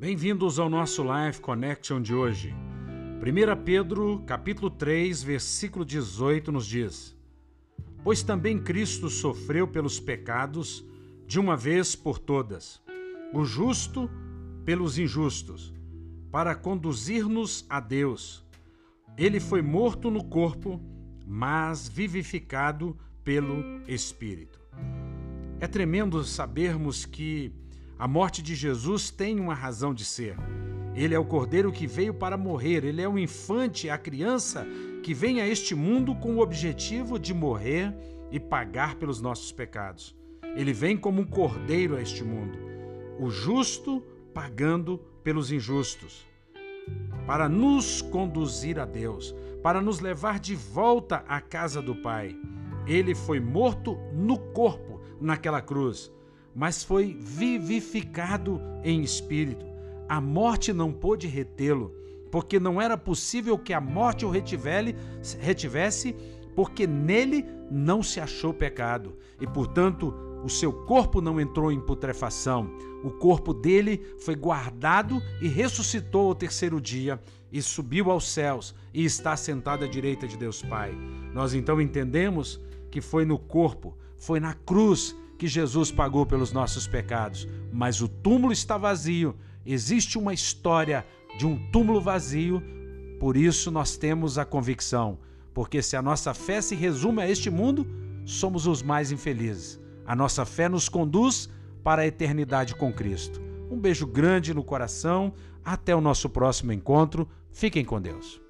Bem-vindos ao nosso Life Connection de hoje. 1 Pedro, capítulo 3, versículo 18 nos diz: Pois também Cristo sofreu pelos pecados de uma vez por todas, o justo pelos injustos, para conduzir-nos a Deus. Ele foi morto no corpo, mas vivificado pelo Espírito. É tremendo sabermos que a morte de Jesus tem uma razão de ser. Ele é o cordeiro que veio para morrer, ele é o infante, a criança que vem a este mundo com o objetivo de morrer e pagar pelos nossos pecados. Ele vem como um cordeiro a este mundo, o justo pagando pelos injustos, para nos conduzir a Deus, para nos levar de volta à casa do Pai. Ele foi morto no corpo naquela cruz mas foi vivificado em espírito. A morte não pôde retê-lo, porque não era possível que a morte o retivesse, porque nele não se achou pecado, e portanto o seu corpo não entrou em putrefação. O corpo dele foi guardado e ressuscitou ao terceiro dia e subiu aos céus e está sentado à direita de Deus Pai. Nós então entendemos que foi no corpo, foi na cruz que Jesus pagou pelos nossos pecados, mas o túmulo está vazio. Existe uma história de um túmulo vazio, por isso nós temos a convicção, porque se a nossa fé se resume a este mundo, somos os mais infelizes. A nossa fé nos conduz para a eternidade com Cristo. Um beijo grande no coração, até o nosso próximo encontro. Fiquem com Deus.